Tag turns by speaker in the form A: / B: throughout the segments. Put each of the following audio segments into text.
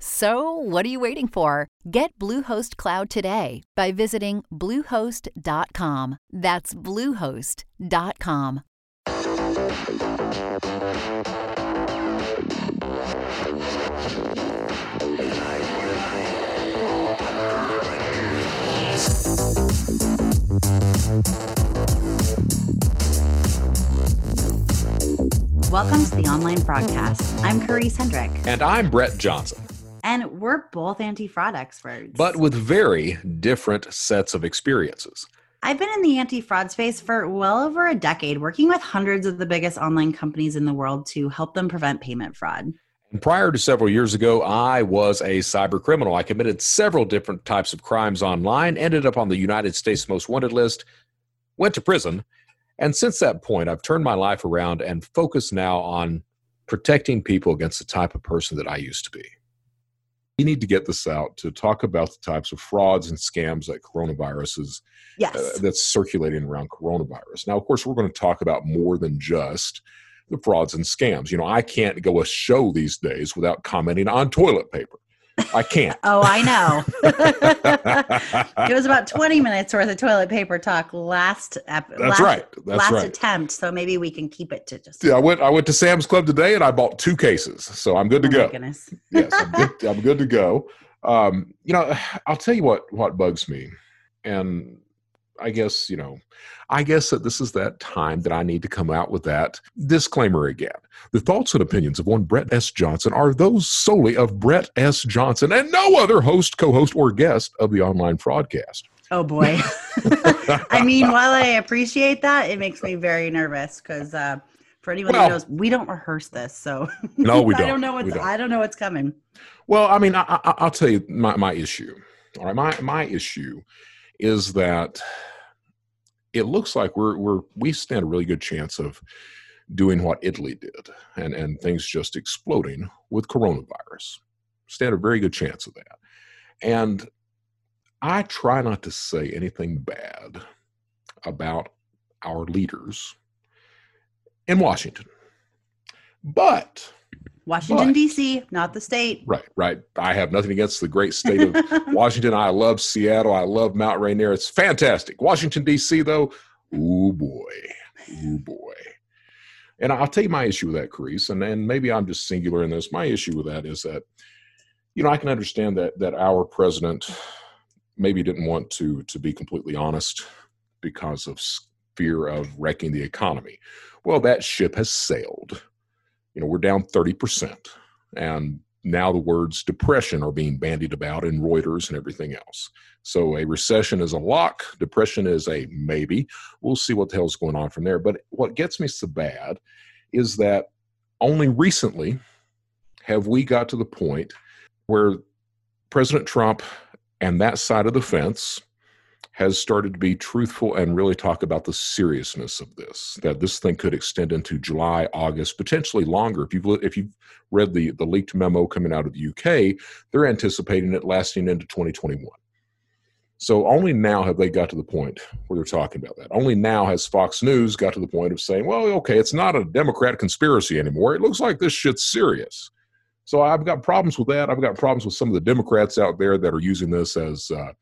A: So, what are you waiting for? Get Bluehost Cloud today by visiting Bluehost.com. That's Bluehost.com.
B: Welcome to the online broadcast. I'm Karisse Hendrick.
C: And I'm Brett Johnson.
B: And we're both anti fraud experts.
C: But with very different sets of experiences.
B: I've been in the anti fraud space for well over a decade, working with hundreds of the biggest online companies in the world to help them prevent payment fraud.
C: And prior to several years ago, I was a cyber criminal. I committed several different types of crimes online, ended up on the United States Most Wanted list, went to prison. And since that point, I've turned my life around and focus now on protecting people against the type of person that I used to be. We need to get this out to talk about the types of frauds and scams that coronavirus is
B: yes.
C: uh, that's circulating around coronavirus. Now, of course, we're going to talk about more than just the frauds and scams. You know, I can't go a show these days without commenting on toilet paper. I can't.
B: oh, I know. it was about 20 minutes worth of toilet paper talk last ep-
C: That's
B: last,
C: right. That's
B: last
C: right.
B: attempt. So maybe we can keep it to just
C: Yeah, I went. I went to Sam's Club today, and I bought two cases, so I'm good to
B: oh
C: go.
B: my goodness.
C: yes, I'm good, I'm good to go. Um, you know, I'll tell you what what bugs me, and I guess you know, I guess that this is that time that I need to come out with that disclaimer again. The thoughts and opinions of one Brett S. Johnson are those solely of Brett S. Johnson and no other host, co-host, or guest of the online broadcast.
B: Oh boy. I mean, while I appreciate that, it makes me very nervous because uh, for anyone
C: Well-
B: who knows, we don't rehearse this, so
C: No, we
B: I
C: don't.
B: don't know what's
C: don't.
B: I don't know what's coming.
C: Well, I mean, I, I, I'll tell you my, my issue. All right, my my issue is that it looks like we're we're we stand a really good chance of doing what Italy did and and things just exploding with coronavirus. Stand a very good chance of that. And I try not to say anything bad about our leaders in Washington. But
B: Washington D.C., not the state.
C: Right, right. I have nothing against the great state of Washington. I love Seattle. I love Mount Rainier. It's fantastic. Washington, D.C., though, oh boy, oh boy. And I'll tell you my issue with that, Karisse, and, and maybe I'm just singular in this. My issue with that is that, you know, I can understand that that our president maybe didn't want to to be completely honest because of fear of wrecking the economy. Well, that ship has sailed. You know, we're down 30%. And now the words depression are being bandied about in Reuters and everything else. So a recession is a lock, depression is a maybe. We'll see what the hell's going on from there. But what gets me so bad is that only recently have we got to the point where President Trump and that side of the fence has started to be truthful and really talk about the seriousness of this that this thing could extend into July, August, potentially longer. If you've if you've read the the leaked memo coming out of the UK, they're anticipating it lasting into 2021. So only now have they got to the point where they're talking about that. Only now has Fox News got to the point of saying, "Well, okay, it's not a Democrat conspiracy anymore. It looks like this shit's serious." So I've got problems with that. I've got problems with some of the Democrats out there that are using this as uh,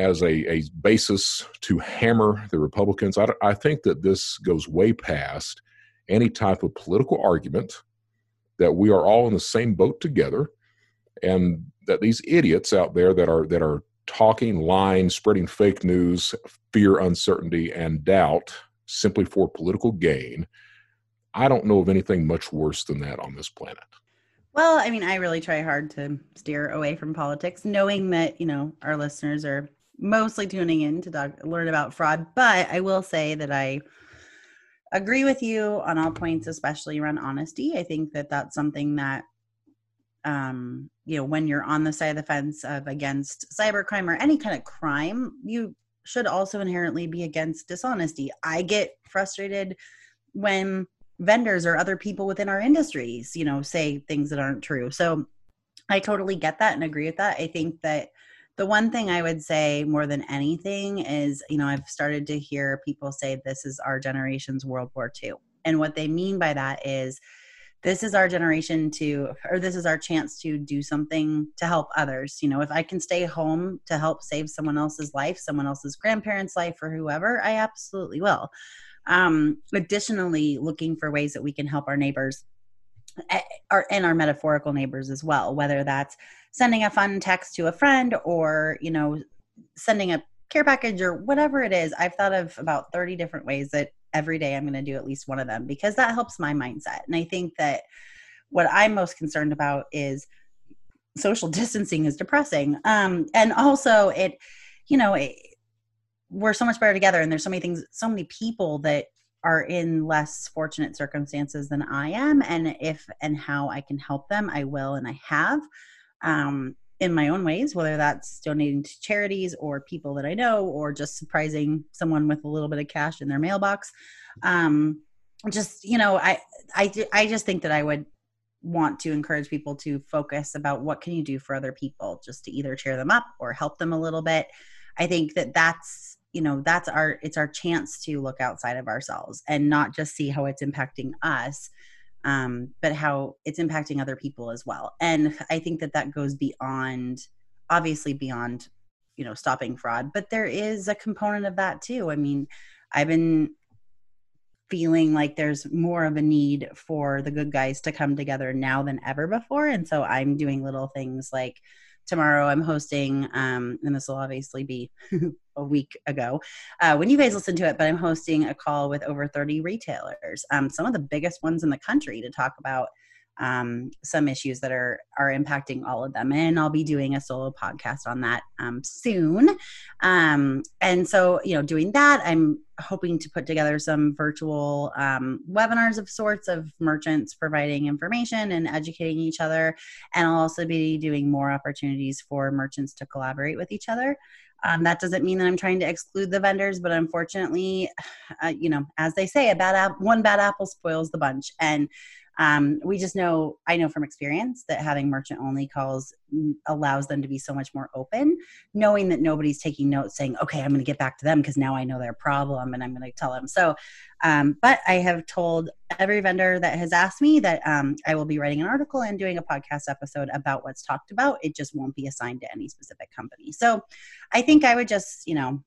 C: as a, a basis to hammer the Republicans. I, I think that this goes way past any type of political argument, that we are all in the same boat together, and that these idiots out there that are that are talking, lying, spreading fake news, fear, uncertainty, and doubt simply for political gain. I don't know of anything much worse than that on this planet.
B: Well, I mean, I really try hard to steer away from politics, knowing that, you know, our listeners are mostly tuning in to talk, learn about fraud. But I will say that I agree with you on all points, especially around honesty. I think that that's something that, um, you know, when you're on the side of the fence of against cybercrime or any kind of crime, you should also inherently be against dishonesty. I get frustrated when vendors or other people within our industries, you know, say things that aren't true. So I totally get that and agree with that. I think that the one thing I would say more than anything is, you know, I've started to hear people say this is our generation's World War II. And what they mean by that is this is our generation to, or this is our chance to do something to help others. You know, if I can stay home to help save someone else's life, someone else's grandparents' life, or whoever, I absolutely will. Um, additionally, looking for ways that we can help our neighbors eh, our, and our metaphorical neighbors as well, whether that's sending a fun text to a friend or, you know, sending a care package or whatever it is. I've thought of about 30 different ways that every day I'm going to do at least one of them because that helps my mindset. And I think that what I'm most concerned about is social distancing is depressing. Um, and also it, you know, it, we're so much better together and there's so many things so many people that are in less fortunate circumstances than i am and if and how i can help them i will and i have um, in my own ways whether that's donating to charities or people that i know or just surprising someone with a little bit of cash in their mailbox. Um, just you know i i i just think that i would want to encourage people to focus about what can you do for other people just to either cheer them up or help them a little bit. I think that that's you know that's our it's our chance to look outside of ourselves and not just see how it's impacting us um, but how it's impacting other people as well. And i think that that goes beyond obviously beyond you know stopping fraud but there is a component of that too. I mean i've been feeling like there's more of a need for the good guys to come together now than ever before. And so i'm doing little things like tomorrow. I'm hosting um, and this will obviously be a week ago uh, when you guys listen to it but i'm hosting a call with over 30 retailers um, some of the biggest ones in the country to talk about um, some issues that are are impacting all of them. And i'll be doing a solo podcast on that um, soon. Um, and so you know doing that i'm hoping to put together some virtual um, webinars of sorts of merchants providing information and educating each other. And i'll also be doing more opportunities for merchants to collaborate with each other. Um, that doesn't mean that I'm trying to exclude the vendors, but unfortunately, uh, you know, as they say, a bad app, one bad apple spoils the bunch. And um, we just know i know from experience that having merchant only calls allows them to be so much more open knowing that nobody's taking notes saying okay i'm going to get back to them because now i know their problem and i'm going to tell them so um, but i have told every vendor that has asked me that um, i will be writing an article and doing a podcast episode about what's talked about. It just won't be assigned to any specific company. So i think i would just you know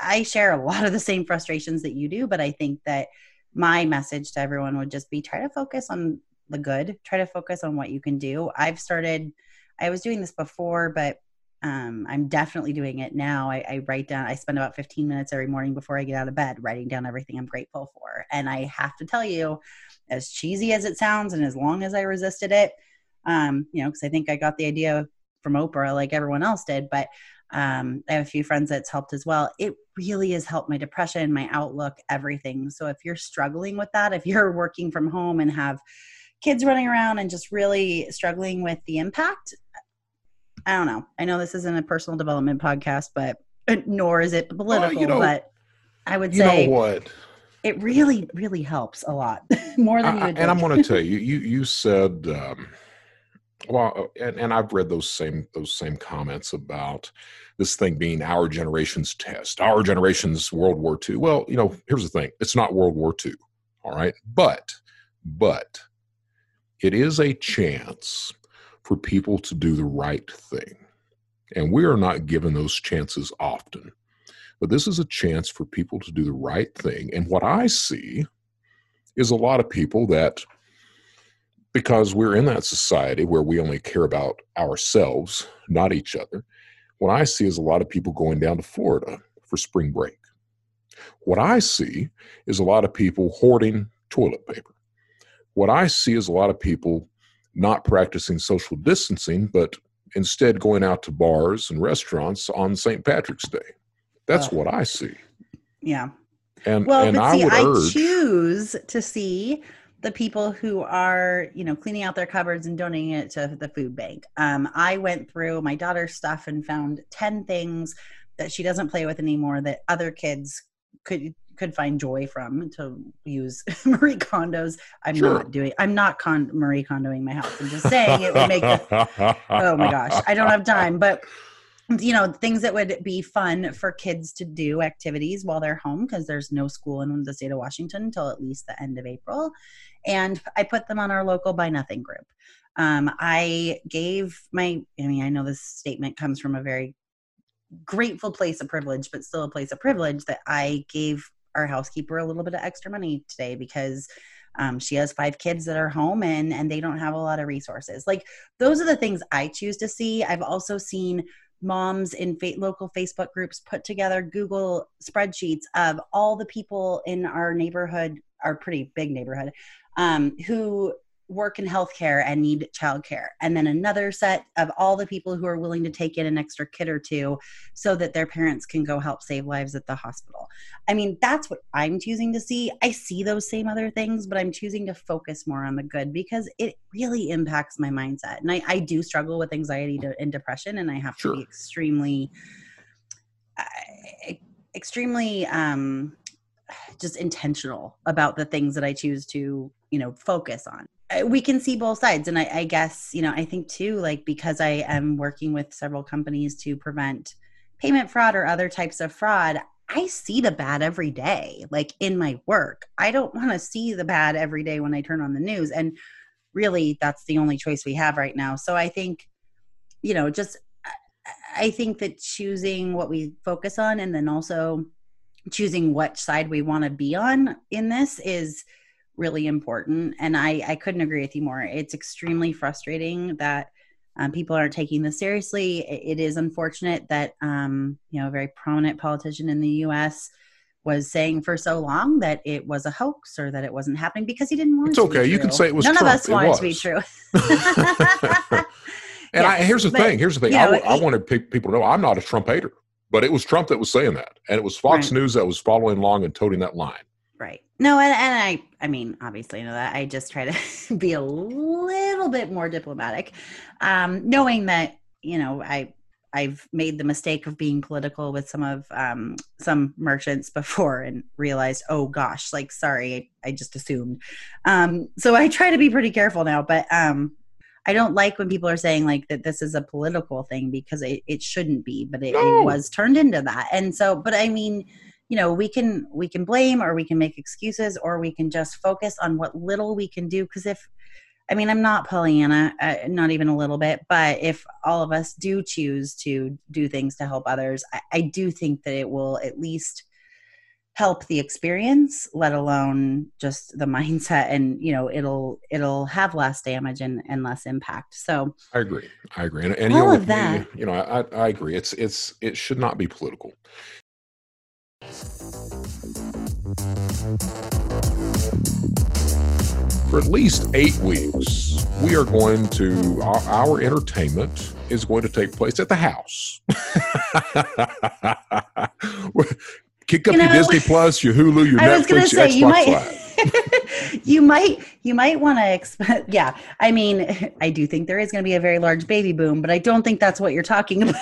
B: I share a lot of the same frustrations that you do, but I think that my message to everyone would just be try to focus on the good. Try to focus on what you can do. I've started i was doing this before but um, i'm definitely doing it now. I, I write down i spend about 15 minutes every morning before i get out of bed writing down everything i'm grateful for. And i have to tell you as cheesy as it sounds and as long as i resisted it um, you know because i think i got the idea from oprah like everyone else did but um, I have a few friends that's helped as well. It really has helped my depression, my outlook, everything. So if you're struggling with that, if you're working from home and have kids running around and just really struggling with the impact, I don't know. I know this isn't a personal development podcast, but nor is it political, you know, but I would say
C: what
B: it really, really helps a lot more than you.
C: I, and I'm going to tell you, you you said. Um, well, and, and I've read those same those same comments about this thing being our generation's test, our generation's World War II. Well, you know, here's the thing it's not World War II, all right? But, but it is a chance for people to do the right thing. And we are not given those chances often. But this is a chance for people to do the right thing. And what I see is a lot of people that, because we're in that society where we only care about ourselves, not each other, what I see is a lot of people going down to Florida for spring break. What I see is a lot of people hoarding toilet paper. What I see is a lot of people not practicing social distancing, but instead going out to bars and restaurants on St. Patrick's Day. That's what I see.
B: Yeah.
C: And
B: Well,
C: and
B: but
C: I
B: see,
C: would
B: I choose to see the people who are, you know, cleaning out their cupboards and donating it to the food bank. Um, I went through my daughter's stuff and found ten things that she doesn't play with anymore that other kids could could find joy from to use Marie Kondo's. I'm
C: Sure.
B: not doing. I'm not con- Marie Kondoing my house. I'm just saying it would make. The, oh my gosh i don't have time but you know things that would be fun for kids to do activities while they're home because there's no school in the state of washington until at least the end of april. And i put them on our local buy nothing group. Um, i gave my i mean i know this statement comes from a very grateful place of privilege but still a place of privilege that i gave our housekeeper a little bit of extra money today because um, she has five kids that are home and and they don't have a lot of resources. Like those are the things I choose to see. I've also seen moms in fa- local Facebook groups put together Google spreadsheets of all the people in our neighborhood, our pretty big neighborhood, um, who work in healthcare and need childcare. And then another set of all the people who are willing to take in an extra kid or two so that their parents can go help save lives at the hospital. I mean, that's what I'm choosing to see. I see those same other things, but I'm choosing to focus more on the good because it really impacts my mindset. And I, I do struggle with anxiety and depression, and I have
C: Sure.
B: to be extremely, uh, extremely, um, just intentional about the things that I choose to, you know, focus on. Uh, We can see both sides. And I, I guess, you know, I think too, like, because I am working with several companies to prevent payment fraud or other types of fraud, I see the bad every day, like in my work. I don't want to see the bad every day when I turn on the news. And really, that's the only choice we have right now. So I think, you know, just I- I think that choosing what we focus on and then also choosing what side we want to be on in this is really important. And I, I couldn't agree with you more. It's extremely frustrating that um, people aren't taking this seriously. It, it is unfortunate that um, you know a very prominent politician in the U.S. was saying for so long that it was a hoax or that it wasn't happening because he didn't want
C: It's
B: it to be
C: okay. You can say it was
B: None
C: Trump.
B: of us
C: It
B: want it to be true.
C: And I, here's the
B: but,
C: thing. Here's the thing.
B: you
C: I,
B: know,
C: I
B: it-
C: wanted pe- people to know I'm not a Trump hater, but it was Trump that was saying that, and it was Fox
B: Right.
C: News that was following along and toting that line.
B: No, and, and I I mean, obviously I know that. I just try to be a little bit more diplomatic. Um, knowing that, you know, I I've made the mistake of being political with some of um, some merchants before and realized, oh gosh, like sorry, I, I just assumed. Um, so I try to be pretty careful now, but um, I don't like when people are saying like that this is a political thing because it, it shouldn't be, but it,
C: No.
B: it was turned into that. And so, but I mean, you know we can we can blame or we can make excuses or we can just focus on what little we can do because if i mean i'm not pollyanna uh, not even a little bit but if all of us do choose to do things to help others I, I do think that it will at least help the experience let alone just the mindset and you know it'll it'll have less damage and, and less impact so
C: I agree. I agree. And, and
B: All
C: you know,
B: of
C: with me,
B: that.
C: you know, I, I agree. It's it's it should not be political. For at least eight weeks, we are going to our, our entertainment is going to take place at the house. Kick up
B: You
C: your
B: know,
C: Disney Plus, your Hulu, your
B: I was gonna
C: Netflix, your
B: say you might
C: Live.
B: you might you might want to exp- yeah i mean i do think there is going to be a very large baby boom but i don't think that's what you're talking about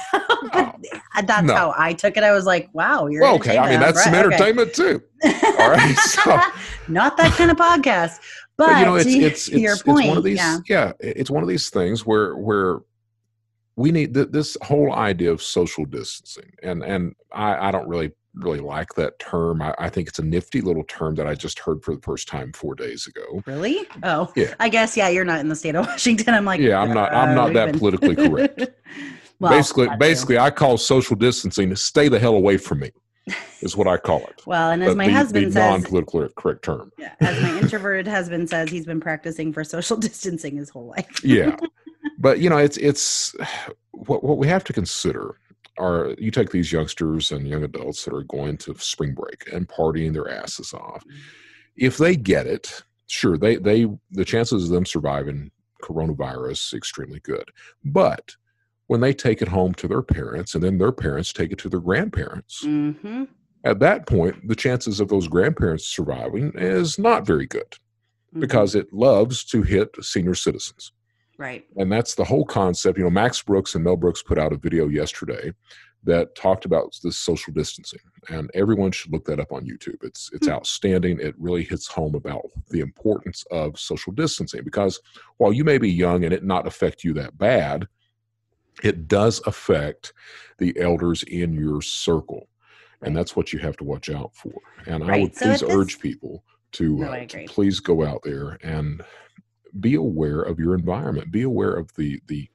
B: but that's
C: no.
B: how i took it i was like wow you're
C: Well, okay. I mean,
B: entertainment,
C: that's some
B: right, okay.
C: entertainment too. All right. So,
B: not that kind of podcast but,
C: but you know, it's
B: to
C: it's
B: your
C: it's,
B: point
C: it's one of these.
B: yeah
C: Yeah. it's one of these things where where we need th- this whole idea of social distancing, and and I, I don't really really like that term. I, I think it's a nifty little term that I just heard for the first time four days ago.
B: really oh
C: Yeah.
B: i guess yeah you're not in the state of washington i'm like
C: Yeah, I'm not- I'm not
B: we've
C: that politically correct.
B: Well,
C: basically,
B: too.
C: basically, I call social distancing "stay the hell away from me," is what I call it.
B: well and as my
C: the-
B: husband
C: the
B: says
C: non-political correct term.
B: Yeah, as my introverted husband says, he's been practicing for social distancing his whole life.
C: yeah but you know it's it's what what we have to consider are you take these youngsters and young adults that are going to spring break and partying their asses off mm-hmm. if they get it sure they they the chances of them surviving coronavirus extremely good. But when they take it home to their parents and then their parents take it to their grandparents,
B: Mm-hmm.
C: at that point, the chances of those grandparents surviving is not very good
B: Mm-hmm.
C: because it loves to hit senior citizens.
B: right.
C: And that's the whole concept. You know, Max Brooks and Mel Brooks put out a video yesterday that talked about this social distancing, and everyone should look that up on YouTube. It's it's
B: Hmm.
C: outstanding. It really hits home about the importance of social distancing because while you may be young and it not affect you that bad, it does affect the elders in your circle, and that's what you have to watch out for. And I would
B: So
C: please
B: at this-
C: urge people to,
B: No,
C: uh, to please go out there and be aware of your environment. Be aware of the the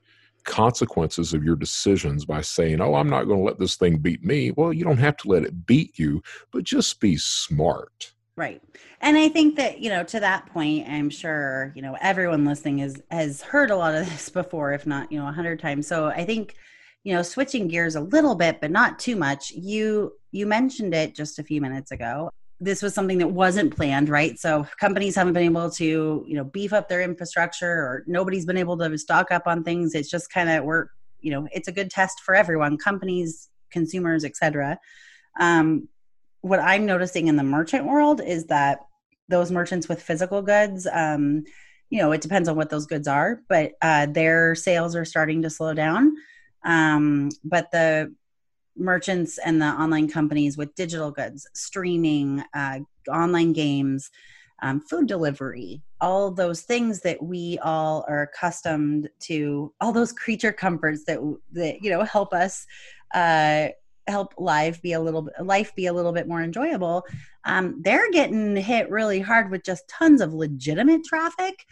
C: consequences of your decisions by saying oh i'm not going to let this thing beat me. Well you don't have to let it beat you but just be smart
B: Right. And I think that, you know, to that point, I'm sure, you know, everyone listening is has heard a lot of this before, if not, you know, a hundred times. So I think, you know, switching gears a little bit, but not too much. You you mentioned it just a few minutes ago. This was something that wasn't planned, right? So companies haven't been able to, you know, beef up their infrastructure or nobody's been able to stock up on things. It's just kind of we're, you know, it's a good test for everyone, companies, consumers, etc. Um, what I'm noticing in the merchant world is that those merchants with physical goods, um, you know, it depends on what those goods are, but uh, their sales are starting to slow down. Um, but the merchants and the online companies with digital goods, streaming, uh, online games, um, food delivery, all those things that we all are accustomed to, all those creature comforts that that you know help us uh, help life be a little life be a little bit more enjoyable um, they're getting hit really hard with just tons of legitimate traffic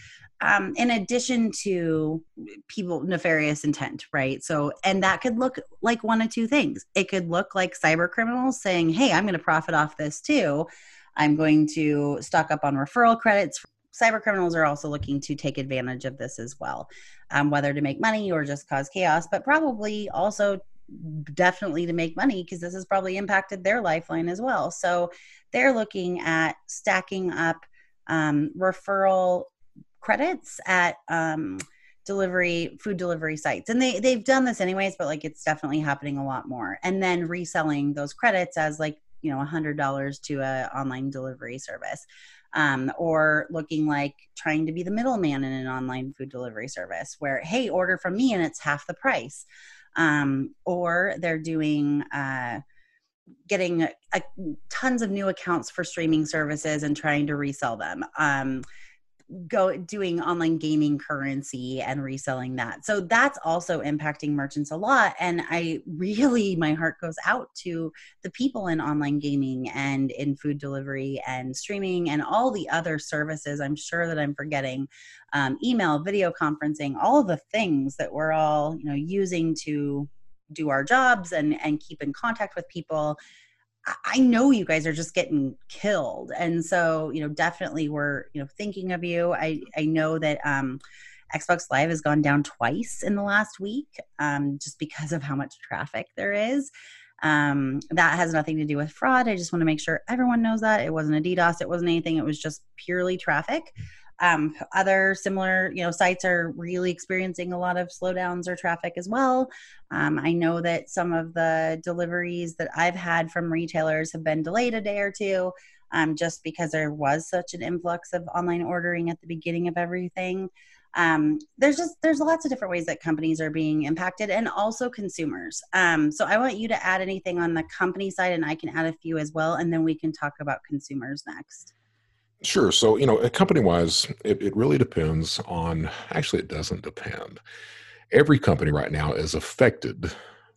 B: um, in addition to people nefarious intent right? So and that could look like one of two things. It could look like cyber criminals saying hey i'm going to profit off this too. I'm going to stock up on referral credits. Cyber criminals are also looking to take advantage of this as well um, whether to make money or just cause chaos but probably also definitely to make money because this has probably impacted their lifeline as well. So they're looking at stacking up um, referral credits at um, delivery food delivery sites. And they they've done this anyways but like it's definitely happening a lot more. And then reselling those credits as like you know a hundred dollars to a online delivery service um, or looking like trying to be the middleman in an online food delivery service where hey order from me and it's half the price um, or they're doing uh, getting a, tons of new accounts for streaming services and trying to resell them. Um, go doing online gaming currency and reselling that. So that's also impacting merchants a lot. And i really my heart goes out to the people in online gaming and in food delivery and streaming and all the other services. I'm sure that i'm forgetting um, email video conferencing all the things that we're all you know using to do our jobs and and keep in contact with people I know you guys are just getting killed. And so, you know, definitely we're, you know, thinking of you. I, I know that um, Xbox Live has gone down twice in the last week um, just because of how much traffic there is. Um, that has nothing to do with fraud. I just want to make sure everyone knows that it wasn't a DDoS, it wasn't anything. It was just purely traffic. Um, other similar, you know, sites are really experiencing a lot of slowdowns or traffic as well. Um, I know that some of the deliveries that I've had from retailers have been delayed a day or two, um, just because there was such an influx of online ordering at the beginning of everything. Um, there's just there's lots of different ways that companies are being impacted, and also consumers. Um, so I want you to add anything on the company side, and I can add a few as well, and then we can talk about consumers next.
C: Sure. So, you know, company wise, it, it really depends on, actually, it doesn't depend. Every company right now is affected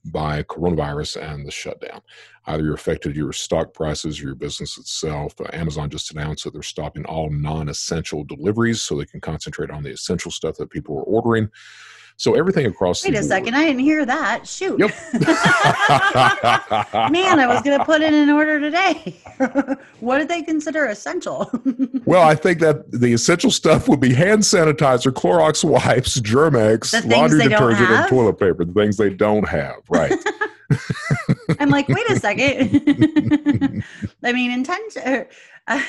C: by coronavirus and the shutdown. Either you're affected your stock prices or your business itself. Uh, Amazon just announced that they're stopping all non essential deliveries so they can concentrate on the essential stuff that people are ordering. So everything across
B: Wait a
C: board-
B: second, I didn't hear that. Shoot.
C: Yep.
B: Man, I was going to put in an order today. what did they consider essential?
C: Well, I think that the essential stuff would be hand sanitizer, Clorox wipes,
B: Germ-X,
C: laundry detergent, and toilet paper. The things they don't have, right?
B: I'm like, wait a second. I mean, intention, uh,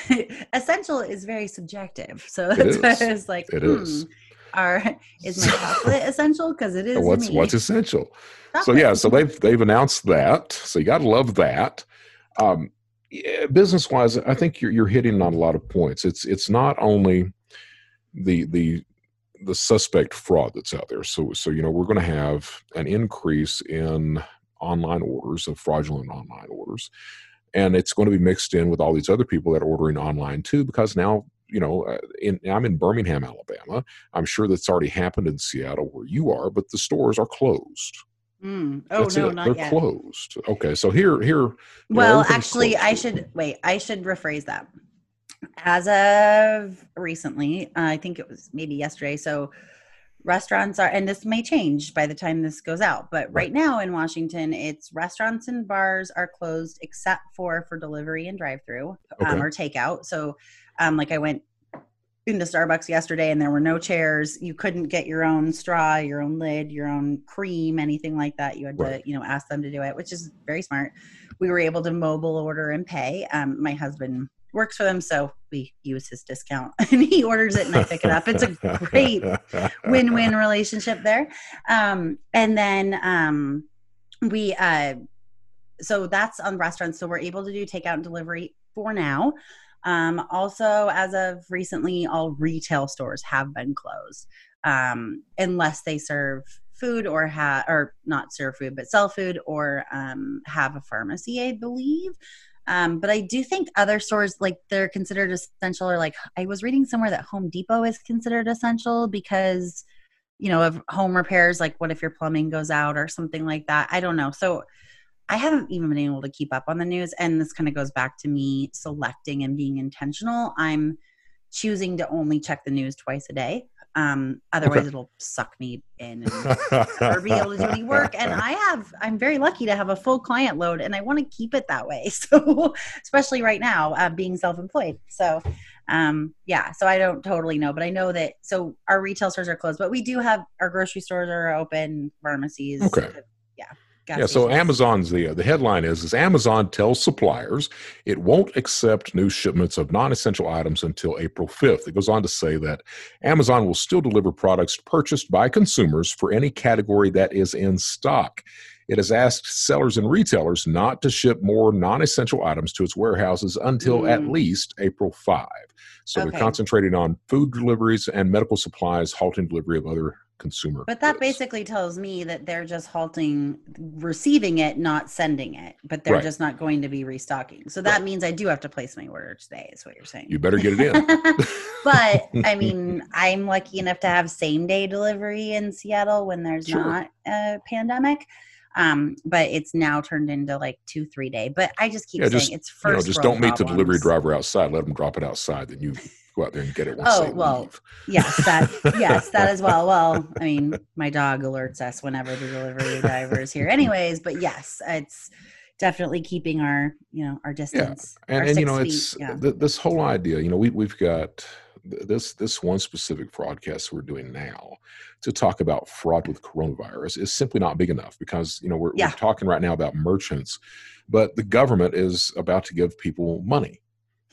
B: essential is very subjective. So
C: It
B: that's why
C: is.
B: I was like,
C: It
B: hmm.
C: is.
B: Are is my chocolate essential? Because it is.
C: what's what's essential? So yeah, so they've they've announced that. So you got to love that. Um, business wise, I think you're you're hitting on a lot of points. It's it's not only the the the suspect fraud that's out there. So so you know we're going to have an increase in online orders of fraudulent online orders, and it's going to be mixed in with all these other people that are ordering online too. Because now you know uh, in, I'm in Birmingham, Alabama. I'm sure that's already happened in Seattle where you are, but the stores are closed.
B: Mm. Oh
C: That's
B: no,
C: it.
B: not
C: They're
B: yet.
C: closed. Okay, so here here. you know,
B: Well, actually,
C: closed
B: I should wait. I should rephrase that. As of recently, uh, I think it was maybe yesterday. So, restaurants are, and this may change by the time this goes out, but right,
C: Right.
B: now in Washington, it's restaurants and bars are closed except for for delivery and drive-through um,
C: Okay.
B: or takeout. So, um, like I went into Starbucks yesterday and there were no chairs. You couldn't get your own straw, your own lid, your own cream, anything like that. You had
C: Right.
B: to, you know, ask them to do it, which is very smart. We were able to mobile order and pay. Um, my husband works for them, so we use his discount and he orders it and I pick it up. It's a great win-win relationship there. Um, and then um, we uh, so that's on restaurants. So we're able to do takeout and delivery for now. Um, also, as of recently, all retail stores have been closed um, unless they serve food or have or not serve food but sell food or um, have a pharmacy, I believe. Um, but I do think other stores like they're considered essential or like I was reading somewhere that Home Depot is considered essential because you know of home repairs like what if your plumbing goes out or something like that. I don't know. So I haven't even been able to keep up on the news and this kind of goes back to me selecting and being intentional. I'm choosing to only check the news twice a day. Um, otherwise
C: Okay.
B: it'll suck me in and or be able to do any work. And I have, I'm very lucky to have a full client load and I want to keep it that way. So, especially right now, uh, being self employed. So, um, yeah, so I don't totally know, but I know that, so our retail stores are closed, but we do have our grocery stores are open, pharmacies.
C: Okay.
B: Yeah.
C: so. Amazon's the the headline is is Amazon tells suppliers it won't accept new shipments of non-essential items until April 5th. It goes on to say that Amazon will still deliver products purchased by consumers for any category that is in stock. It has asked sellers and retailers not to ship more non-essential items to its warehouses until at
B: Mm.
C: least April 5. So
B: Okay.
C: they're concentrating on food deliveries and medical supplies, halting delivery of other consumer.
B: But that basically tells me that they're just halting receiving it, not sending it, but they're
C: Right.
B: just not going to be restocking. So that
C: Right.
B: means I do have to place my order today, is what you're saying.
C: you better get it in.
B: but I mean, I'm lucky enough to have same day delivery in Seattle when there's
C: Sure.
B: not a pandemic. Um, but it's now turned into like two, three day. But I just keep
C: Yeah,
B: saying
C: just,
B: it's
C: you know,
B: first.
C: just don't meet the delivery driver outside. Let them drop it outside. Then you go out there and get it once
B: Oh, well,
C: leave.
B: Yes, that yes, that as well. Well, I mean, my dog alerts us whenever the delivery driver is here, anyways. But yes, it's definitely keeping our you know our distance. our
C: And, and you know,
B: feet,
C: it's
B: yeah.
C: th- this whole idea. You know, we we've got this this one specific broadcast we're doing now to talk about fraud with coronavirus is simply not big enough because you know we're,
B: Yeah.
C: we're talking right now about merchants, but the government is about to give people money,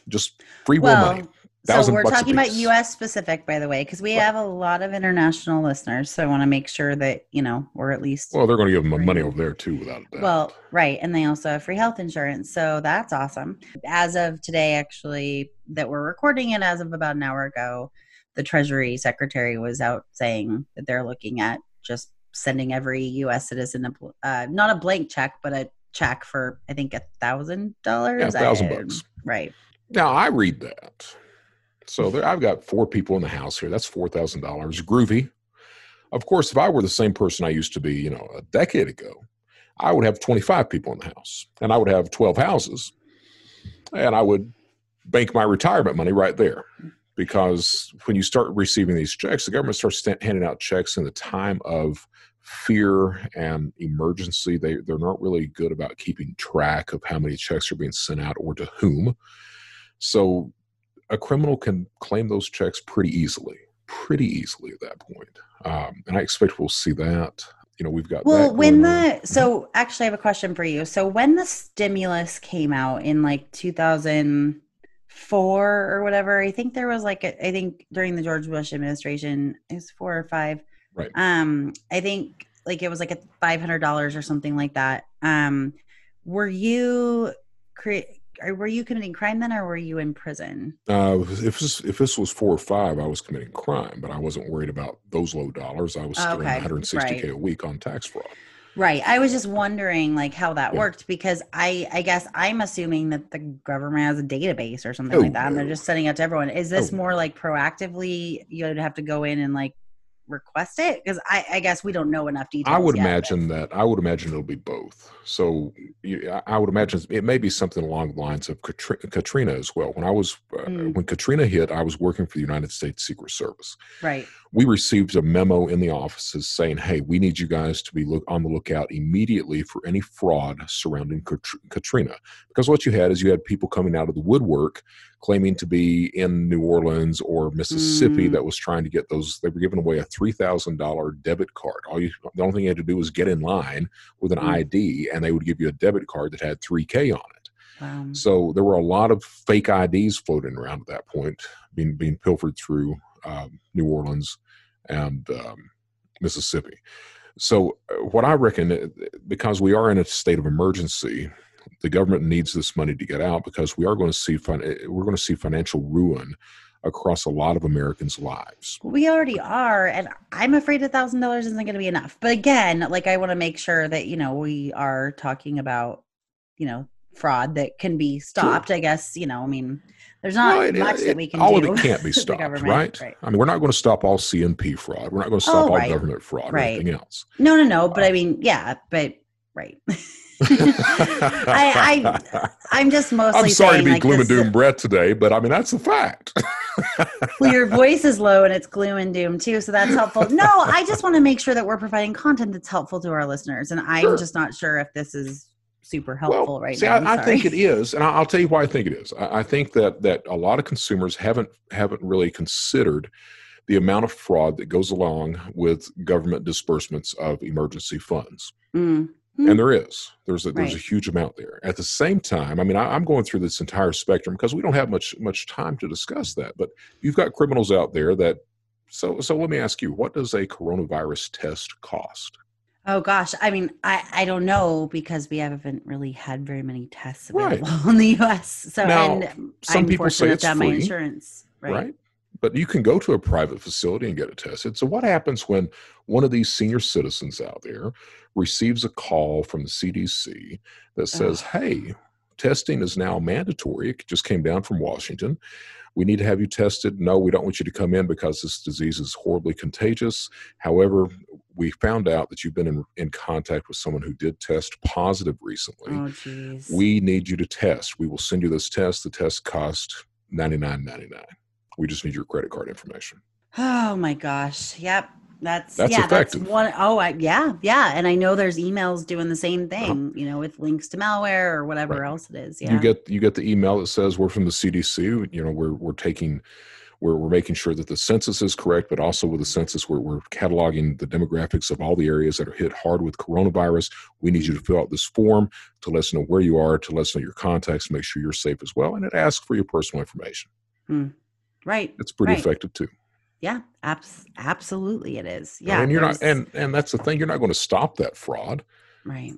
C: just free will
B: well,
C: money.
B: So
C: thousand
B: we're talking about. U.S. specific, by the way, because we
C: Right.
B: have a lot of international listeners. So I want to make sure that you know, we're at least
C: Well, they're going to give them money over there too, without a doubt.
B: Well, right. And they also have free health insurance. So that's awesome. As of today, actually, that we're recording it as of about an hour ago, the Treasury Secretary was out saying that they're looking at just sending every U.S. citizen a, uh, not a blank check, but a check for, I think, a thousand dollars.
C: Yeah, $1,000 bucks.
B: Right.
C: Now I read that. So there, I've got four people in the house here. That's four thousand dollars. Groovy. Of course, if I were the same person I used to be, you know, a decade ago, I would have twenty-five people in the house, and I would have twelve houses, and I would bank my retirement money right there. Because when you start receiving these checks, the government starts sta- handing out checks in the time of fear and emergency. They they're not really good about keeping track of how many checks are being sent out or to whom. So a criminal can claim those checks pretty easily, pretty easily at that point. Um, and I expect we'll see that. You know, we've got
B: Well, when
C: going on.
B: the so actually, I have a question for you. So when the stimulus came out in like 2004 or whatever. I think there was like a, I think during the George Bush administration, it was four or five.
C: Right.
B: Um, I think like it was like a five hundred dollars or something like that. Um, were you cre- or were you committing crime then, or were you in prison?
C: Uh, if this if this was four or five, I was committing crime, but I wasn't worried about those low dollars. I was still
B: Okay,
C: 160k
B: right.
C: a week on tax fraud.
B: Right. I was just wondering like how that
C: Yeah.
B: worked because I I guess I'm assuming that the government has a database or something
C: Oh,
B: like that and they're just sending it to everyone. Is this
C: Oh,
B: more like proactively you'd have to go in and like request it? Because I, I guess we don't know enough details.
C: I would
B: yet, but-
C: imagine that. I would imagine it'll be both. So you, I- would imagine it may be something along the lines of Katri- Katrina as well. When I was uh,
B: Mm.
C: when Katrina hit, I was working for the United States Secret Service.
B: Right.
C: we received a memo in the offices saying, "Hey, we need you guys to be look on the lookout immediately for any fraud surrounding Katr- Katrina." Because what you had is you had people coming out of the woodwork claiming to be in New Orleans or Mississippi
B: Mm.
C: that was trying to get those. They were giving away a three thousand dollar debit card. All you, the only thing you had to do was get in line with an
B: Mm.
C: ID, and they would give you a debit card that had three K on it.
B: Wow.
C: So there were a lot of fake IDs floating around at that point, being being pilfered through um, New Orleans and um, Mississippi. So uh, what I reckon, uh, because we are in a state of emergency, the government needs this money to get out because we are going to see fin- uh, we're going to see financial ruin across a lot of Americans' lives.
B: We already are, and I'm afraid a thousand dollars isn't going to be enough. But again, like I want to make sure that you know we are talking about, you know, fraud that can be stopped. I guess you know, I mean, there's not
C: it-
B: much
C: it-
B: that we can
C: all
B: do.
C: of it can't be stopped, right?
B: right.
C: I mean, we're not going to stop all CNP fraud. We're not going to stop
B: Oh,
C: all
B: right.
C: government fraud or anything else.
B: No, no, no. But I mean, yeah, but right. I, I, I'm just mostly.
C: I'm sorry to be
B: like,
C: gloom and doom Brett today, but I mean that's a fact.
B: well, your voice is low and it's gloom and doom too, so that's helpful. No, I just want to make sure that we're providing content that's helpful to our listeners, and I'm
C: Sure.
B: just not sure if this is super helpful right
C: see,
B: now.
C: I, I think it is, and I'll tell you why I think it is. I, I think that that a lot of consumers haven't haven't really considered the amount of fraud that goes along with government disbursements of emergency funds.
B: Mm. Hmm.
C: and there is there's a there's a huge amount there at the same time i mean I, i'm going through this entire spectrum because we don't have much much time to discuss that but you've got criminals out there that so so let me ask you what does a coronavirus test cost
B: Oh gosh, I mean, I I don't know because we haven't really had very many tests
C: Right.
B: in the U.S. So
C: Now,
B: and
C: some
B: I'm
C: people say
B: fortunate
C: it's
B: to have my insurance.
C: right.
B: Right.
C: But you can go to a private facility and get it tested. So what happens when one of these senior citizens out there receives a call from the cdc that says hey testing is now mandatory. It just came down from washington. We need to have you tested. No we don't want you to come in because this disease is horribly contagious. However we found out that you've been in, in contact with someone who did test positive recently.
B: Oh
C: we need you to test. We will send you this test. The test cost 99.99 we just need your credit card information
B: Oh my gosh. Yep. That's,
C: That's
B: yeah,
C: effective.
B: that's one oh I, yeah, yeah. And I know there's emails doing the same uh-huh. thing, you know, with links to malware or whatever
C: Right.
B: else it is. Yeah.
C: you get you get the email that says we're from the cdc you know we're we're taking we're, we're making sure that the census is correct but also with the census we're, we're cataloging the demographics of all the areas that are hit hard with coronavirus we need you to fill out this form to let us know where you are to let us know your contacts make sure you're safe as well and it asks for your personal information hmm.
B: Right.
C: it's pretty
B: Right.
C: effective too
B: Yeah. Abs- absolutely it is. Yeah.
C: and you're not and and that's the thing you're not going to stop that fraud
B: right.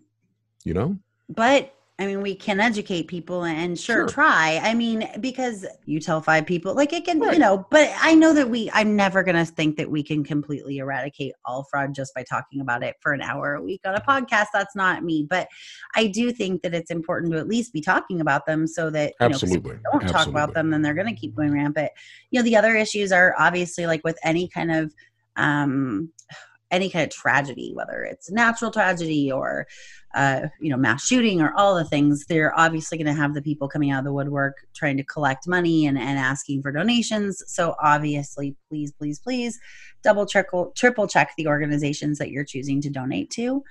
C: you know
B: but I mean, we can educate people and sure,
C: Sure.
B: try. I mean, because you tell five people, like it can, you know, but I know that we, I'm never going to think that we can completely eradicate all fraud just by talking about it for an hour a week on a podcast. That's not me. But I do think that it's important to at least be talking about them so that, you know, 'cause if
C: absolutely
B: don't talk about them, then they're going to keep going rampant. You know, the other issues are obviously like with any kind of, um, any kind of tragedy, whether it's natural tragedy or, uh, you know, mass shooting or all the things, they're obviously going to have the people coming out of the woodwork trying to collect money and, and asking for donations. So obviously, please, please, please double triple triple check the organizations that you're choosing to donate to.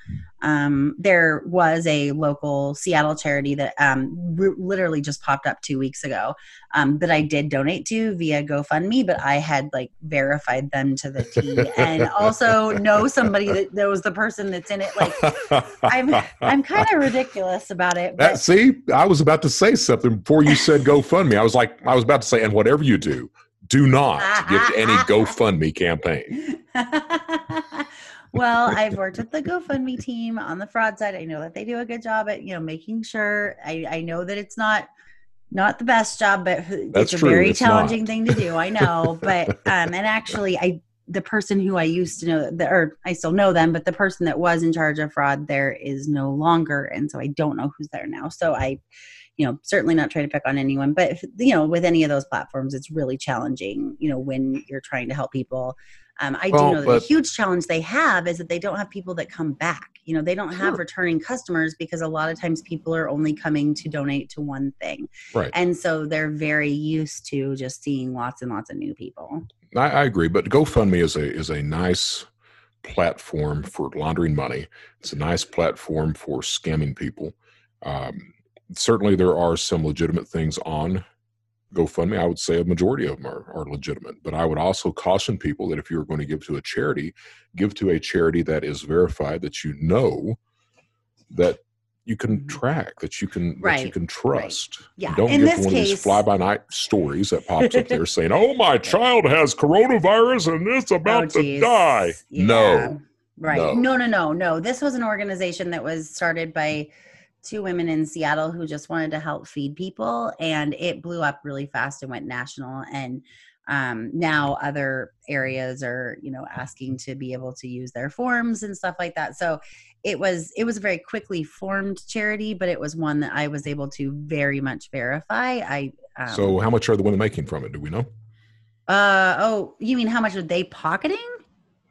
B: Um, there was a local Seattle charity that um, r- literally just popped up two weeks ago um, that I did donate to via GoFundMe, but I had like verified them to the T and also know somebody that knows the person that's in it. Like I'm I'm kind of ridiculous about it.
C: That
B: But
C: see, I was about to say something before you said GoFundMe. I was like, I was about to say, and whatever you do, do not give to any GoFundMe campaign.
B: well, I've worked with the GoFundMe team on the fraud side. I know that they do a good job at you know making sure. I I know that it's not not the best job, but
C: That's
B: it's a
C: true,
B: very
C: it's
B: challenging
C: not.
B: thing to do. I know, but um, and actually, I the person who I used to know, the, or I still know them, but the person that was in charge of fraud there is no longer, and so I don't know who's there now. So I, you know, certainly not trying to pick on anyone, but you know, with any of those platforms, it's really challenging. You know, when you're trying to help people. Um, I
C: Well,
B: do know that
C: but-
B: the huge challenge they have is that they don't have people that come back. You know, they don't have
C: Sure.
B: returning customers because a lot of times people are only coming to donate to one thing.
C: Right.
B: And so they're very used to just seeing lots and lots of new people.
C: I, I agree, but GoFundMe is a is a nice platform for laundering money. It's a nice platform for scamming people. Um, certainly, there are some legitimate things on GoFundMe. I would say a majority of them are, are legitimate, but I would also caution people that if you're going to give to a charity, give to a charity that is verified, that you know that you can
B: Mhm.
C: track, that you can that you can trust.
B: Yeah,
C: don't
B: in
C: get
B: this
C: one of these
B: case-
C: fly by night stories that pops up there saying, "Oh, my child has coronavirus and it's about
B: Oh,
C: to die."
B: Yeah.
C: No,
B: Right.
C: No.
B: No. no, no, no, This was an organization that was started by two women in Seattle who just wanted to help feed people and it blew up really fast and went national and um, now other areas are you know asking to be able to use their forms and stuff like that so it was it was a very quickly formed charity but it was one that i was able to very much verify i um,
C: so how much are the women making from it? Do we know?
B: uh oh you mean how much are they pocketing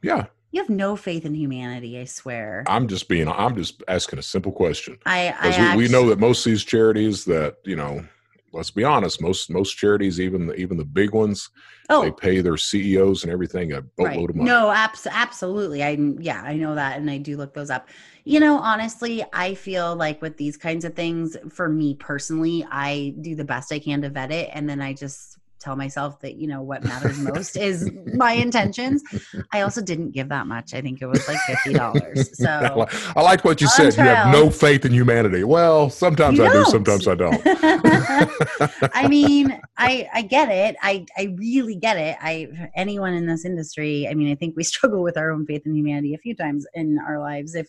C: Yeah,
B: you have no faith in humanity i swear
C: I'm just being. I'm just asking a simple question
B: I, I
C: we, we know that most of these charities that you know. Let's be honest. Most most charities, even the, even the big ones, they
B: Oh,
C: pay their CEOs and everything a boatload
B: right.
C: of money.
B: No, abs- absolutely. I yeah, I know that, and I do look those up. You know, honestly, I feel like with these kinds of things, for me personally, I do the best I can to vet it, and then I just tell myself that you know what matters most is my intentions. I also didn't give that much. I think it was like fifty dollars.
C: I,
B: So
C: I liked what you said. You have no faith in humanity. Well, sometimes
B: You
C: I do,
B: don't.
C: sometimes I don't.
B: I mean, I I get it. I I really get it. I anyone in this industry. I mean, I think we struggle with our own faith in humanity a few times in our lives, if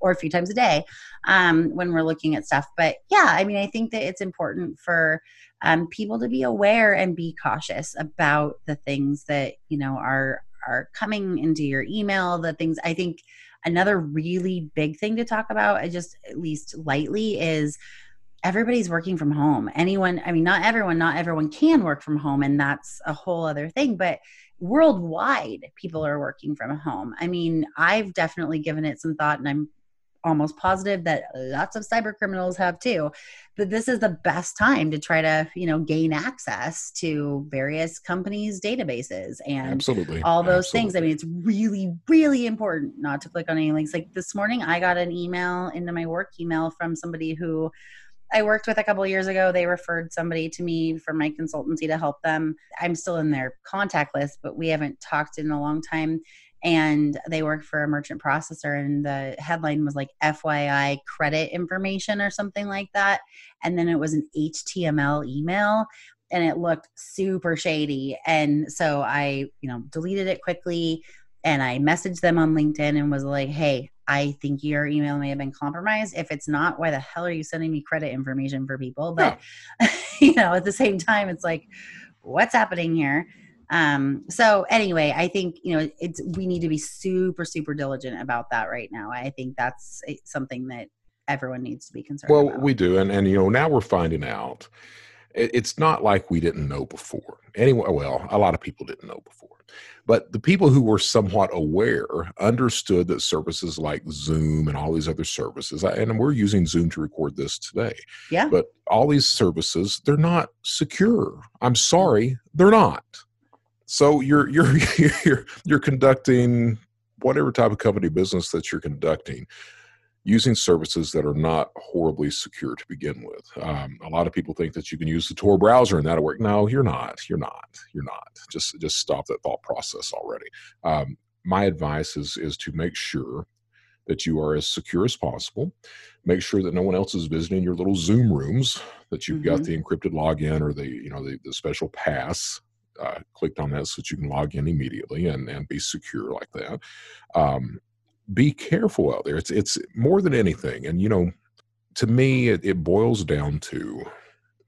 B: or a few times a day, um, when we're looking at stuff. But yeah, I mean, I think that it's important for um, people to be aware and be cautious about the things that you know are are coming into your email. The things I think another really big thing to talk about, I just at least lightly, is everybody's working from home. Anyone, I mean, not everyone, not everyone can work from home, and that's a whole other thing. But worldwide, people are working from home. I mean, I've definitely given it some thought, and I'm almost positive that lots of cyber criminals have too. But this is the best time to try to, you know, gain access to various companies' databases and
C: Absolutely.
B: all those things. I mean, it's really, really important not to click on any links. Like this morning, I got an email into my work email from somebody who I worked with a couple of years ago. They referred somebody to me from my consultancy to help them. I'm still in their contact list, but we haven't talked in a long time. And they work for a merchant processor, and the headline was like FYI credit information or something like that. And then it was an HTML email and it looked super shady. And so I, you know, deleted it quickly and I messaged them on LinkedIn and was like, hey, I think your email may have been compromised. If it's not, why the hell are you sending me credit information for people? But, you know, at the same time, it's like, what's happening here? Um, so anyway, I think, you know, it's, we need to be super, super diligent about that right now. I think that's eh, something that everyone needs to be concerned
C: Well,
B: about.
C: we do, and and you know now we're finding out. It's not like we didn't know before. Anyway, well, a lot of people didn't know before, but the people who were somewhat aware understood that services like Zoom and all these other services, and we're using Zoom to record this today.
B: Yeah.
C: But all these services, they're not secure. I'm sorry, they're not. So you're you're you're you're conducting whatever type of company business that you're conducting using services that are not horribly secure to begin with. Um, a lot of people think that you can use the Tor browser and that'll work. No, you're not. You're not. You're not. Just just stop that thought process already. Um, my advice is is to make sure that you are as secure as possible. Make sure that no one else is visiting your little Zoom rooms, that you've got
B: Mhm.
C: the encrypted login or the you know the, the special pass. Uh, clicked on that so that you can log in immediately and, and be secure like that. Um, be careful out there. It's it's more than anything, and you know, to me, it, it boils down to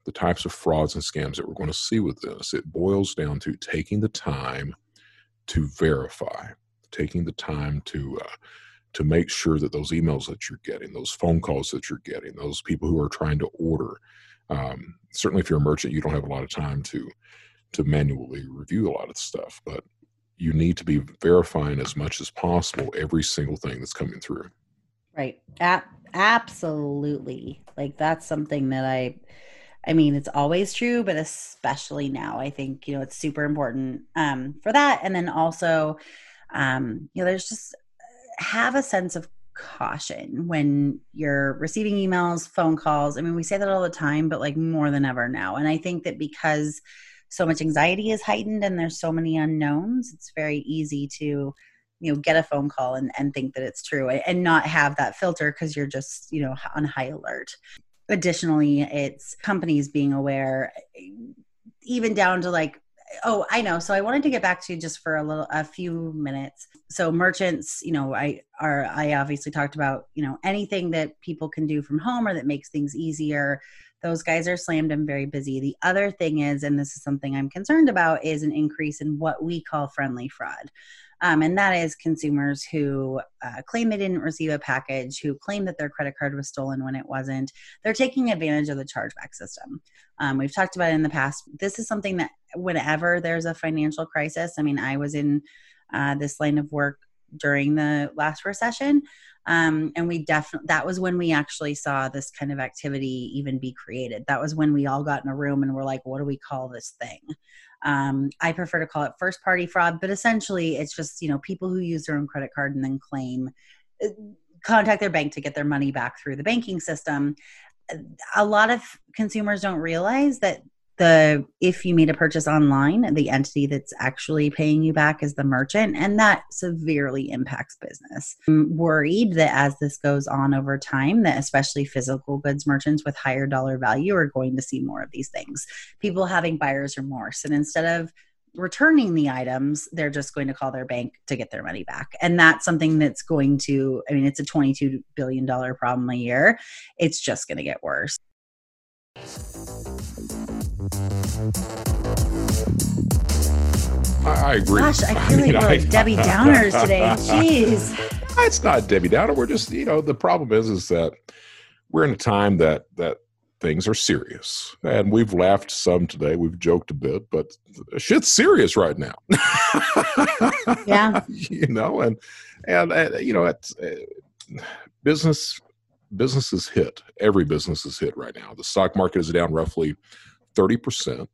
C: the types of frauds and scams that we're going to see with this. It boils down to taking the time to verify, taking the time to uh, to make sure that those emails that you're getting, those phone calls that you're getting, those people who are trying to order. Um, certainly, if you're a merchant, you don't have a lot of time to to manually review a lot of stuff, but you need to be verifying as much as possible every single thing that's coming through.
B: Right. A- absolutely. Like that's something that I I mean, it's always true, but especially now, I think, you know, it's super important um for that and then also um you know, there's just have a sense of caution when you're receiving emails, phone calls. I mean, we say that all the time, but like more than ever now. And I think that because so much anxiety is heightened and there's so many unknowns, it's very easy to you know get a phone call and, and think that it's true and not have that filter because you're just you know on high alert. Additionally it's companies being aware even down to like oh i know so i wanted to get back to just for a little a few minutes. So merchants you know i are i obviously talked about you know anything that people can do from home or that makes things easier those guys are slammed and very busy the other thing is and this is something i'm concerned about is an increase in what we call friendly fraud um, and that is consumers who uh, claim they didn't receive a package, who claim that their credit card was stolen when it wasn't. They're taking advantage of the chargeback system. Um, we've talked about it in the past. This is something that whenever there's a financial crisis, I mean, I was in uh, this line of work during the last recession. Um, and we definitely, that was when we actually saw this kind of activity even be created. That was when we all got in a room and we're like, what do we call this thing? Um, I prefer to call it first party fraud, but essentially it's just, you know, people who use their own credit card and then claim, uh, contact their bank to get their money back through the banking system. A lot of consumers don't realize that the if you made a purchase online the entity that's actually paying you back is the merchant and that severely impacts business. I'm worried that as this goes on over time that especially physical goods merchants with higher dollar value are going to see more of these things. People having buyer's remorse and instead of returning the items they're just going to call their bank to get their money back. And that's something that's going to i mean it's a 22 billion dollar problem a year. It's just going to get worse
C: I, I agree.
B: Gosh, I feel
C: mean,
B: like we're like Debbie Downers today. Jeez.
C: It's not Debbie Downer. We're just, you know, the problem is, is that we're in a time that that things are serious, and we've laughed some today. We've joked a bit, but shit's serious right now.
B: Yeah.
C: you know, and and, and you know, it's uh, business. Business is hit. Every business is hit right now. The stock market is down roughly thirty percent.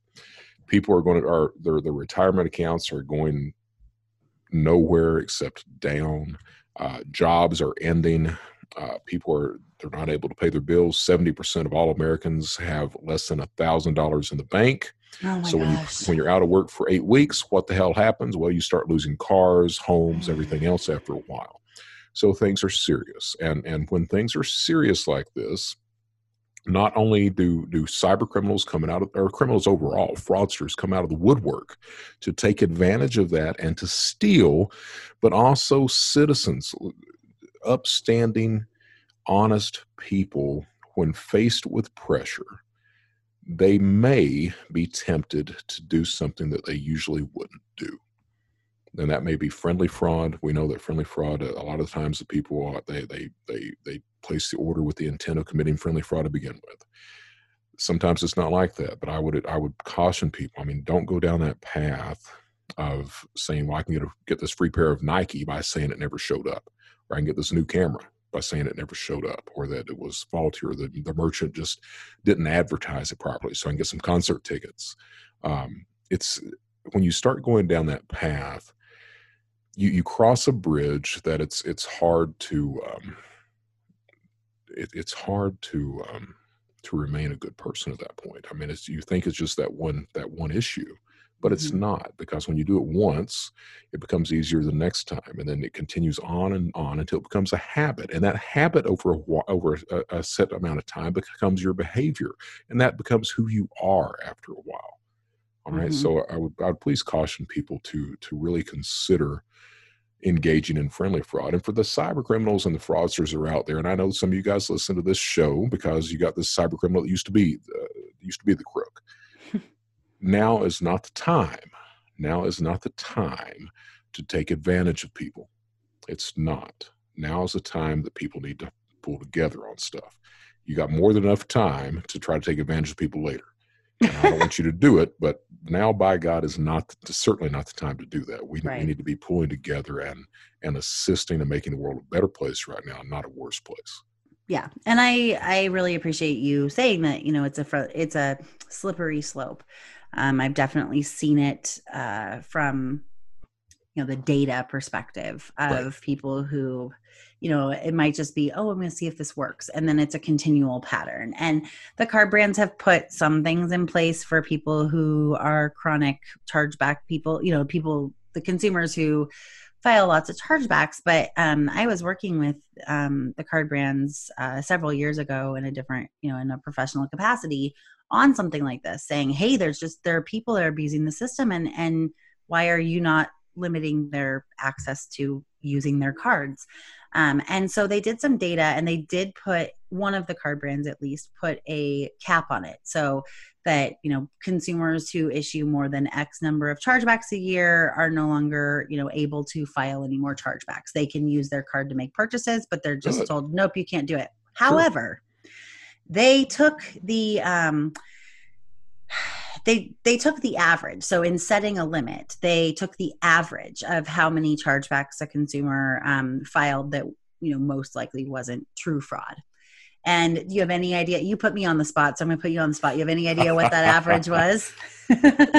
C: People are going to are their their retirement accounts are going nowhere except down. Uh, jobs are ending. Uh, people are they're not able to pay their bills. Seventy percent of all Americans have less than a thousand dollars in the bank.
B: Oh
C: so when you when you're out of work for eight weeks, what the hell happens? Well, you start losing cars, homes, everything else after a while. So things are serious, and and when things are serious like this, not only do do cyber criminals coming out of or criminals overall, fraudsters come out of the woodwork to take advantage of that and to steal, but also citizens, upstanding, honest people, when faced with pressure, they may be tempted to do something that they usually wouldn't do. And that may be friendly fraud. We know that friendly fraud, uh, a lot of times the people they they they they place the order with the intent of committing friendly fraud to begin with. Sometimes it's not like that, but I would I would caution people. I mean, don't go down that path of saying, "Well, I can get a, get this free pair of Nike by saying it never showed up, or I can get this new camera by saying it never showed up, or that it was faulty, or the the merchant just didn't advertise it properly, so I can get some concert tickets." Um, it's when you start going down that path, you you cross a bridge that it's it's hard to um, it, it's hard to um, to remain a good person at that point. I mean, it's you think it's just that one that one issue, but it's
B: Mhm.
C: not because when you do it once, it becomes easier the next time, and then it continues on and on until it becomes a habit, and that habit over a over a, a set amount of time becomes your behavior, and that becomes who you are after a while. All right,
B: Mhm.
C: so I would I would please caution people to to really consider engaging in friendly fraud. And for the cyber criminals and the fraudsters that are out there, and I know some of you guys listen to this show because you got this cyber criminal that used to be uh, used to be the crook. now is not the time. Now is not the time to take advantage of people. It's not. Now is the time that people need to pull together on stuff. You got more than enough time to try to take advantage of people later. I don't want you to do it, but now, by God, is not certainly not the time to do that. We,
B: Right.
C: we need to be pulling together and and assisting and making the world a better place right now, not a worse place.
B: Yeah, and I I really appreciate you saying that. You know, it's a fr- it's a slippery slope. Um, I've definitely seen it uh, from you know the data perspective of
C: Right.
B: people who you know it might just be oh i'm going to see if this works and then it's a continual pattern and the card brands have put some things in place for people who are chronic chargeback people you know people the consumers who file lots of chargebacks but um, i was working with um, the card brands uh, several years ago in a different you know in a professional capacity on something like this saying hey there's just there are people that are abusing the system and and why are you not limiting their access to using their cards. Um, and so they did some data and they did put one of the card brands at least put a cap on it. So that you know consumers who issue more than x number of chargebacks a year are no longer you know able to file any more chargebacks. They can use their card to make purchases but they're just told nope you can't do it.
C: Sure.
B: however they took the um they they took the average so in setting a limit they took the average of how many chargebacks a consumer um, filed that you know most likely wasn't true fraud and do you have any idea you put me on the spot so i'm going to put you on the spot you have any idea what that average was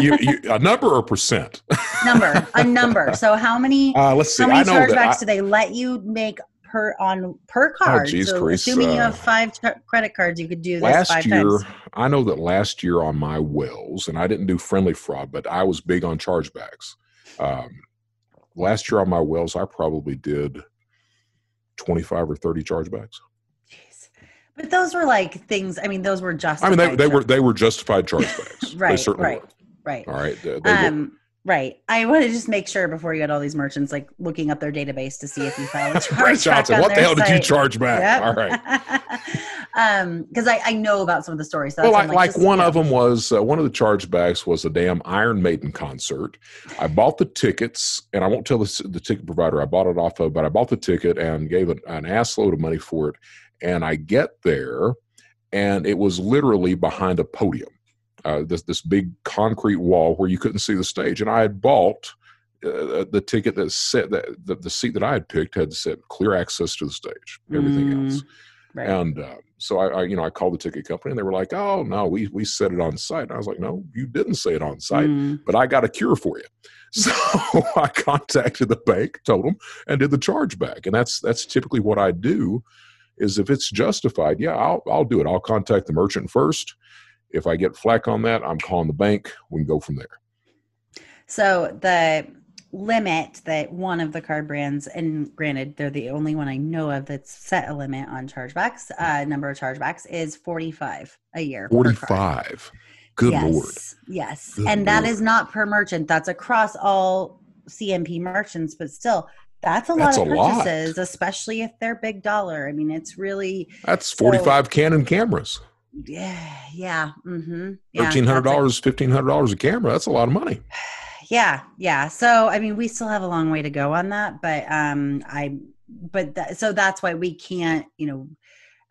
C: You, you, a number or percent?
B: number a number so how many
C: Uh, let's see.
B: how
C: I
B: many chargebacks
C: that.
B: do they let you make per on per card
C: geez,
B: so
C: Karisse,
B: assuming you
C: uh,
B: have five ch- credit cards you could do this
C: last
B: five
C: year,
B: times
C: I know that last year on my wells, and I didn't do friendly fraud, but I was big on chargebacks. Um, last year on my wells, I probably did twenty-five or thirty chargebacks.
B: Jeez. But those were like things. I mean, those were just.
C: I mean, they, they were they were justified chargebacks. they
B: Right,
C: certainly
B: right.
C: were.
B: right.
C: All right, they, they were.
B: Right. I want to just make sure before you had all these merchants like looking up their database to see if you filed a charge.
C: Brett Johnson,
B: on
C: what the hell did you charge back?
B: Yep.
C: All right.
B: um, because I, I know about some of the stories. So
C: Well, like, like
B: just,
C: one of them was uh, one of the chargebacks was a damn Iron Maiden concert. I bought the tickets, and I won't tell the, the ticket provider I bought it off of, but I bought the ticket and gave an ass load of money for it. And I get there, and it was literally behind a podium, uh, this this big concrete wall where you couldn't see the stage. And I had bought uh, the ticket that said that the, the seat that I had picked had said clear access to the stage. Everything
B: Mm,
C: else.
B: Right.
C: And uh, so I, I, you know, I called the ticket company, and they were like, "Oh no, we we said it on site." And I was like, "No, you didn't say it on site,
B: Mm,
C: but I got a cure for you." So I contacted the bank, told them, and did the chargeback. And that's that's typically what I do. Is if it's justified, yeah, I'll I'll do it. I'll contact the merchant first. If I get flack on that, I'm calling the bank. We can go from there.
B: So the limit that one of the card brands, and granted, they're the only one I know of that's set a limit on chargebacks, uh, number of chargebacks is 45 a year.
C: Forty-five. Good
B: yes,
C: lord.
B: Yes.
C: Good
B: and that
C: lord.
B: is not per merchant. That's across all CNP merchants, but still, that's a
C: That's
B: lot of
C: a lot.
B: purchases, especially if they're big dollar. I mean, it's really,
C: That's
B: So-
C: forty-five Canon cameras.
B: Yeah, yeah. Mm-hmm. Yeah,
C: Thirteen hundred dollars, fifteen hundred dollars a camera. That's a lot of money.
B: yeah yeah so i mean we still have a long way to go on that but um i but that, so that's why we can't you know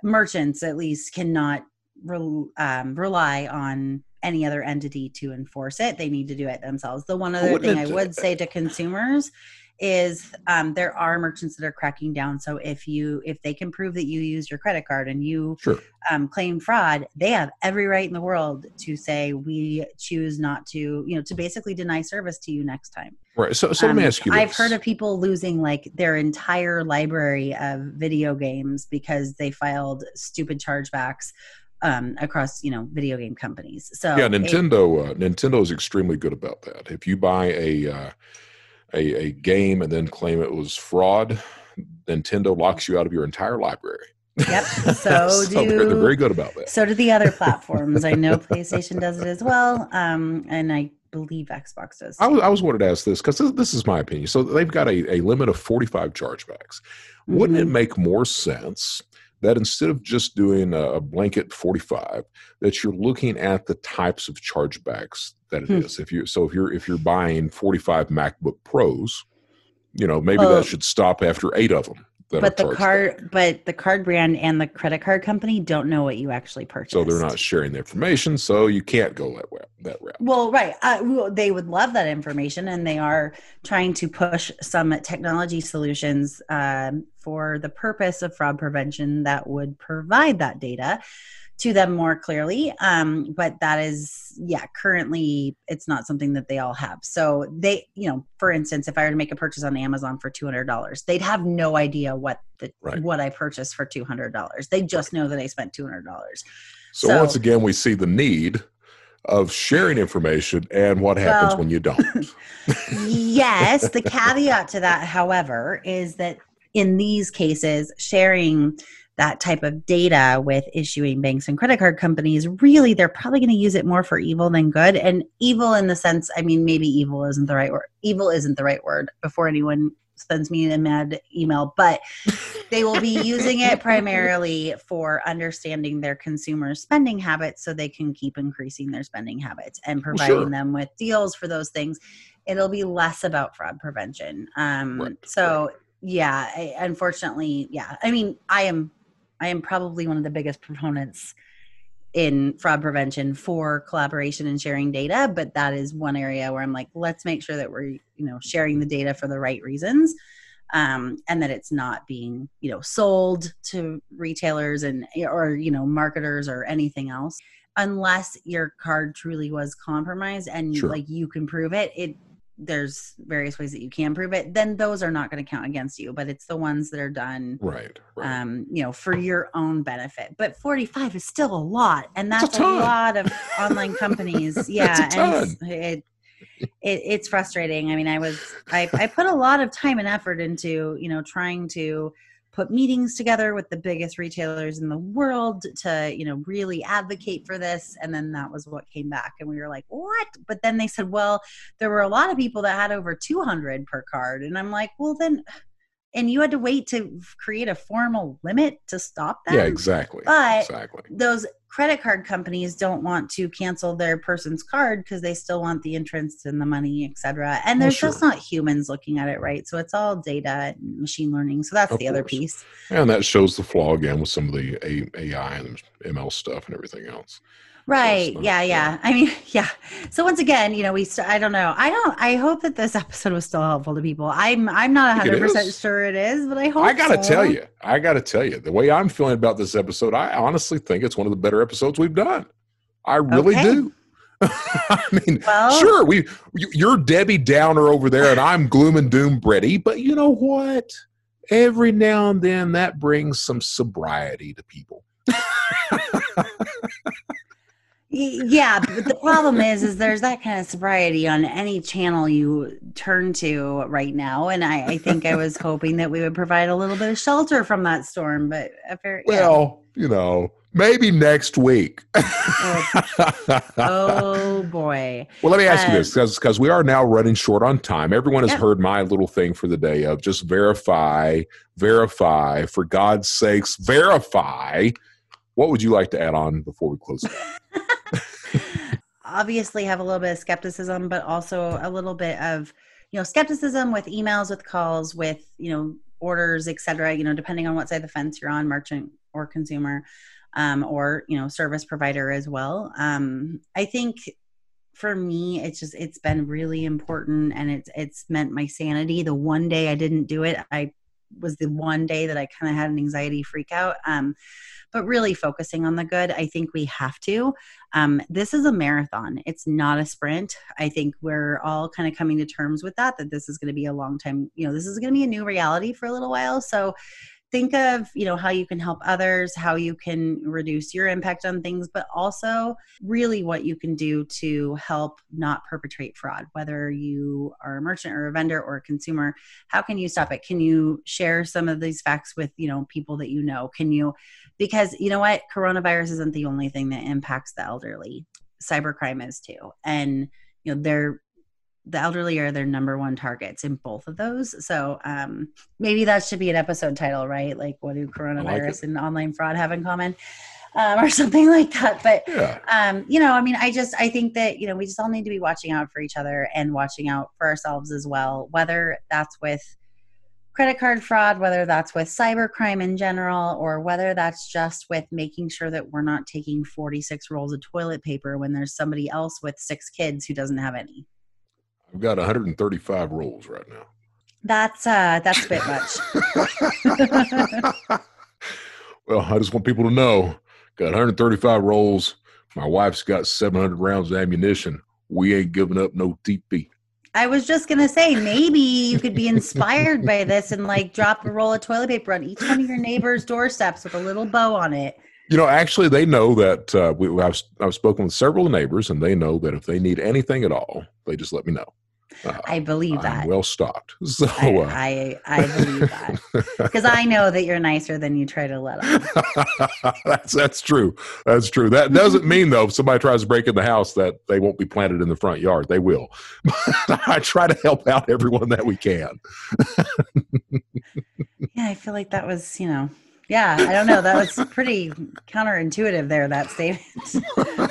B: merchants at least cannot rel, um, rely on any other entity to enforce it they need to do it themselves the one other thing i would say to consumers is um, there are merchants that are cracking down so if you if they can prove that you used your credit card and you
C: Sure.
B: um, claim fraud, they have every right in the world to say we choose not to, you know, to basically deny service to you next time.
C: Right. So, so let me
B: Um,
C: ask you. This.
B: I've heard of people losing like their entire library of video games because they filed stupid chargebacks um, across you know video game companies. So
C: yeah,
B: it-
C: Nintendo uh, Nintendo is extremely good about that. If you buy a uh, a a game and then claim it was fraud, Nintendo locks you out of your entire library.
B: Yep. So
C: they're, they're very good about that.
B: So do the other platforms. I know PlayStation does it as well, um, and I believe Xbox does.
C: I was, I was wanted to ask this because this, this is my opinion. So they've got a, a limit of 45 chargebacks. Wouldn't it
B: Mhm.
C: make more sense that instead of just doing a, blanket 45, that you're looking at the types of chargebacks that it is?
B: Hmm.
C: If you so if you're if you're buying 45 MacBook Pros, you know maybe
B: Well,
C: that should stop after eight of them.
B: But the card, but the card brand and the credit card company don't know what you actually purchased.
C: So they're not sharing the information, so you can't go that way, that route.
B: Well, right. Uh, well, they would love that information, and they are trying to push some technology solutions um, for the purpose of fraud prevention that would provide that data to them more clearly. Um, but that is, yeah, currently it's not something that they all have. So they, you know, for instance, if I were to make a purchase on Amazon for two hundred dollars, they'd have no idea what the
C: Right.
B: what I purchased for two hundred dollars. They just know that I spent two hundred dollars.
C: So,
B: So-
C: once again, we see the need of sharing information and what happens
B: Well-
C: when you don't.
B: yes the caveat to that however is that in these cases sharing that type of data with issuing banks and credit card companies really they're probably going to use it more for evil than good. And evil in the sense i mean maybe evil isn't the right word evil isn't the right word before anyone sends me a mad email but they will be using it primarily for understanding their consumers spending habits so they can keep increasing their spending habits and providing
C: sure.
B: them with deals for those things. It'll be less about fraud prevention. Um
C: Right,
B: so yeah I, unfortunately yeah. I mean i am i am probably one of the biggest proponents in fraud prevention for collaboration and sharing data but that is one area where i'm like let's make sure that we're you know sharing the data for the right reasons um, and that it's not being you know sold to retailers and or you know marketers or anything else unless your card truly was compromised and
C: Sure.
B: like you can prove it it there's various ways that you can prove it then those are not going to count against you but it's the ones that are done
C: right, right.
B: um, you know, for your own benefit. But 45 is still a lot, and
C: It's a
B: that's a, lot of online companies. Yeah, and it, it it's frustrating. I mean, I was I, I put a lot of time and effort into you know trying to put meetings together with the biggest retailers in the world to you know really advocate for this and then that was what came back and we were like what? But then they said well there were a lot of people that had over 200 per card and i'm like well then and you had to wait to create a formal limit to stop that.
C: yeah, exactly.
B: but-
C: exactly.
B: those credit card companies don't want to cancel their person's card because they still want the interest and the money, et cetera. And
C: Well,
B: there's just not humans looking at it, right? So it's all data and machine learning. So that's
C: Of
B: the other
C: course.
B: piece.
C: And that shows the flaw again with some of the AI and ML stuff and everything else.
B: Right. yeah, yeah. I mean, yeah. So once again, you know, we st- I don't know. I don't I hope that this episode was still helpful to people. I'm I'm not
C: I
B: 100%
C: is.
B: sure it is, but I hope
C: I got to
B: so.
C: tell you, I got to tell you, the way I'm feeling about this episode, I honestly think it's one of the better episodes we've done. I really
B: Okay.
C: do. I mean,
B: Well-
C: sure, we you- you're Debbie Downer over there, and I'm gloom and doom Bretty, but you know what? Every now and then, that brings some sobriety to people.
B: Yeah, but the problem is, is there's that kind of sobriety on any channel you turn to right now, and I, I think I was hoping that we would provide a little bit of shelter from that storm, but apparently,
C: Well, you know, maybe next week.
B: oh boy,
C: Well, let me ask you
B: Um,
C: this because we are now running short on time. Everyone has
B: Yep.
C: heard my little thing for the day of just verify, verify, for God's sakes, verify. What would you like to add on before we close
B: obviously have a little bit of skepticism, but also a little bit of you know skepticism with emails, with calls, with you know orders, etc. You know, depending on what side of the fence you're on, merchant or consumer, um, or you know service provider as well. Um, I think for me, it's just it's been really important, and it's it's meant my sanity. The one day I didn't do it, I was the one day that I kind of had an anxiety freak out. Um, but really focusing on the good, I think we have to. Um, this is a marathon. It's not a sprint. I think we're all kind of coming to terms with that, that this is going to be a long time, you know, this is going to be a new reality for a little while. So think of you know how you can help others how you can reduce your impact on things but also really what you can do to help not perpetrate fraud whether you are a merchant or a vendor or a consumer. How can you stop it? Can you share some of these facts with you know people that you know? Can you because you know what? Coronavirus isn't the only thing that impacts the elderly. Cybercrime is too. And you know they're the elderly are their number one targets in both of those. So um, maybe that should be an episode title, right? Like, what do coronavirus like and online fraud have in common? Um, or something like that. But, yeah. um, you know, I mean, I just, I think that, you know, we just all need to be watching out for each other and watching out for ourselves as well, whether that's with credit card fraud, whether that's with cybercrime in general, or whether that's just with making sure that we're not taking 46 rolls of toilet paper when there's somebody else with six kids who doesn't have any.
C: I've got 135 rolls right now.
B: That's uh that's a bit much.
C: well, I just want people to know, got 135 rolls. My wife's got 700 rounds of ammunition. We ain't giving up no TP.
B: I was just gonna say maybe you could be inspired by this and like drop a roll of toilet paper on each one of your neighbor's doorsteps with a little bow on it.
C: You know, actually, they know that uh, we, I've, I've spoken with several neighbors, and they know that if they need anything at all, they just let me know.
B: Uh, I believe that.
C: I'm well stocked. So
B: I, uh, I, I believe that because I know that you're nicer than you try to let on.
C: that's that's true. That's true. That doesn't mean though if somebody tries to break in the house that they won't be planted in the front yard. They will. I try to help out everyone that we can.
B: yeah, I feel like that was you know yeah, I don't know. That was pretty counterintuitive there, that statement.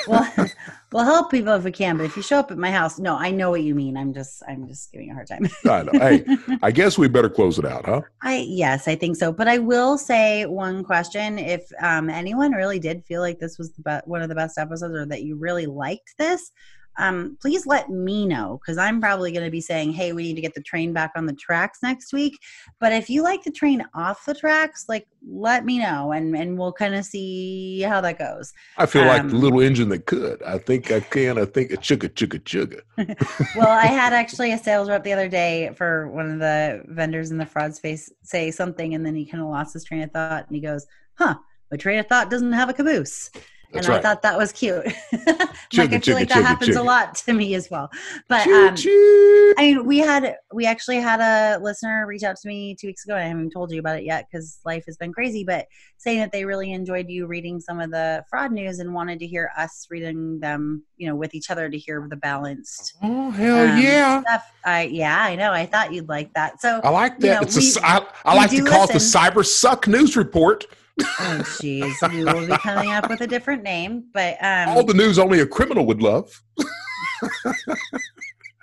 B: well, we'll help people if we can, but if you show up at my house, no, I know what you mean. I'm just I'm just giving a hard time.
C: I know. Hey, I guess we better close it out, huh?
B: I yes, I think so. But I will say one question. If um, anyone really did feel like this was the be- one of the best episodes or that you really liked this, um, please let me know because I'm probably going to be saying, hey, we need to get the train back on the tracks next week. But if you like the train off the tracks, like let me know and, and we'll kind of see how that goes.
C: I feel um, like the um, little engine that could. I think I can. I think a chugga, chugga, chugga.
B: well, I had actually a sales rep the other day for one of the vendors in the fraud space say something and then he kind of lost his train of thought and he goes, huh, my train of thought doesn't have a caboose. That's and right. I thought that was cute. like I feel like that happens a lot to me as well. But um, I mean, we had we actually had a listener reach out to me two weeks ago. I haven't told you about it yet because life has been crazy. But saying that they really enjoyed you reading some of the fraud news and wanted to hear us reading them, you know, with each other to hear the balanced.
C: Oh hell um, yeah!
B: Stuff. I yeah, I know. I thought you'd like that. So
C: I like that. You know, it's we, a, I, I like to call listen. it the Cyber Suck News Report
B: oh jeez we will be coming up with a different name but um
C: all the news only a criminal would love.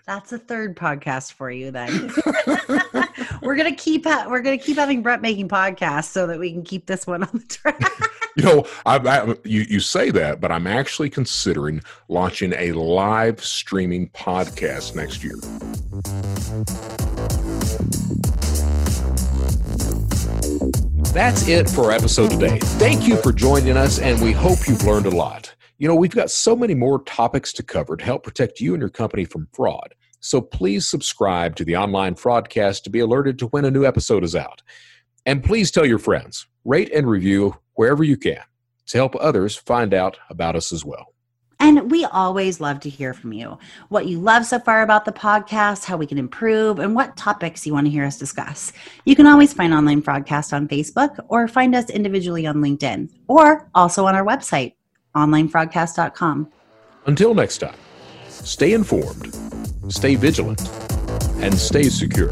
B: That's a third podcast for you then. We're gonna keep ha- we're gonna keep having brett making podcasts so that we can keep this one on the track.
C: You know I, I, you, you say that but i'm actually considering launching a live streaming podcast next year that's it for our episode today. Thank you for joining us, and we hope you've learned a lot. You know, we've got so many more topics to cover to help protect you and your company from fraud. So please subscribe to the online fraudcast to be alerted to when a new episode is out. And please tell your friends, rate and review wherever you can to help others find out about us as well.
B: And we always love to hear from you what you love so far about the podcast, how we can improve, and what topics you want to hear us discuss. You can always find Online Fraudcast on Facebook or find us individually on LinkedIn or also on our website, onlinefraudcast.com.
C: Until next time, stay informed, stay vigilant, and stay secure.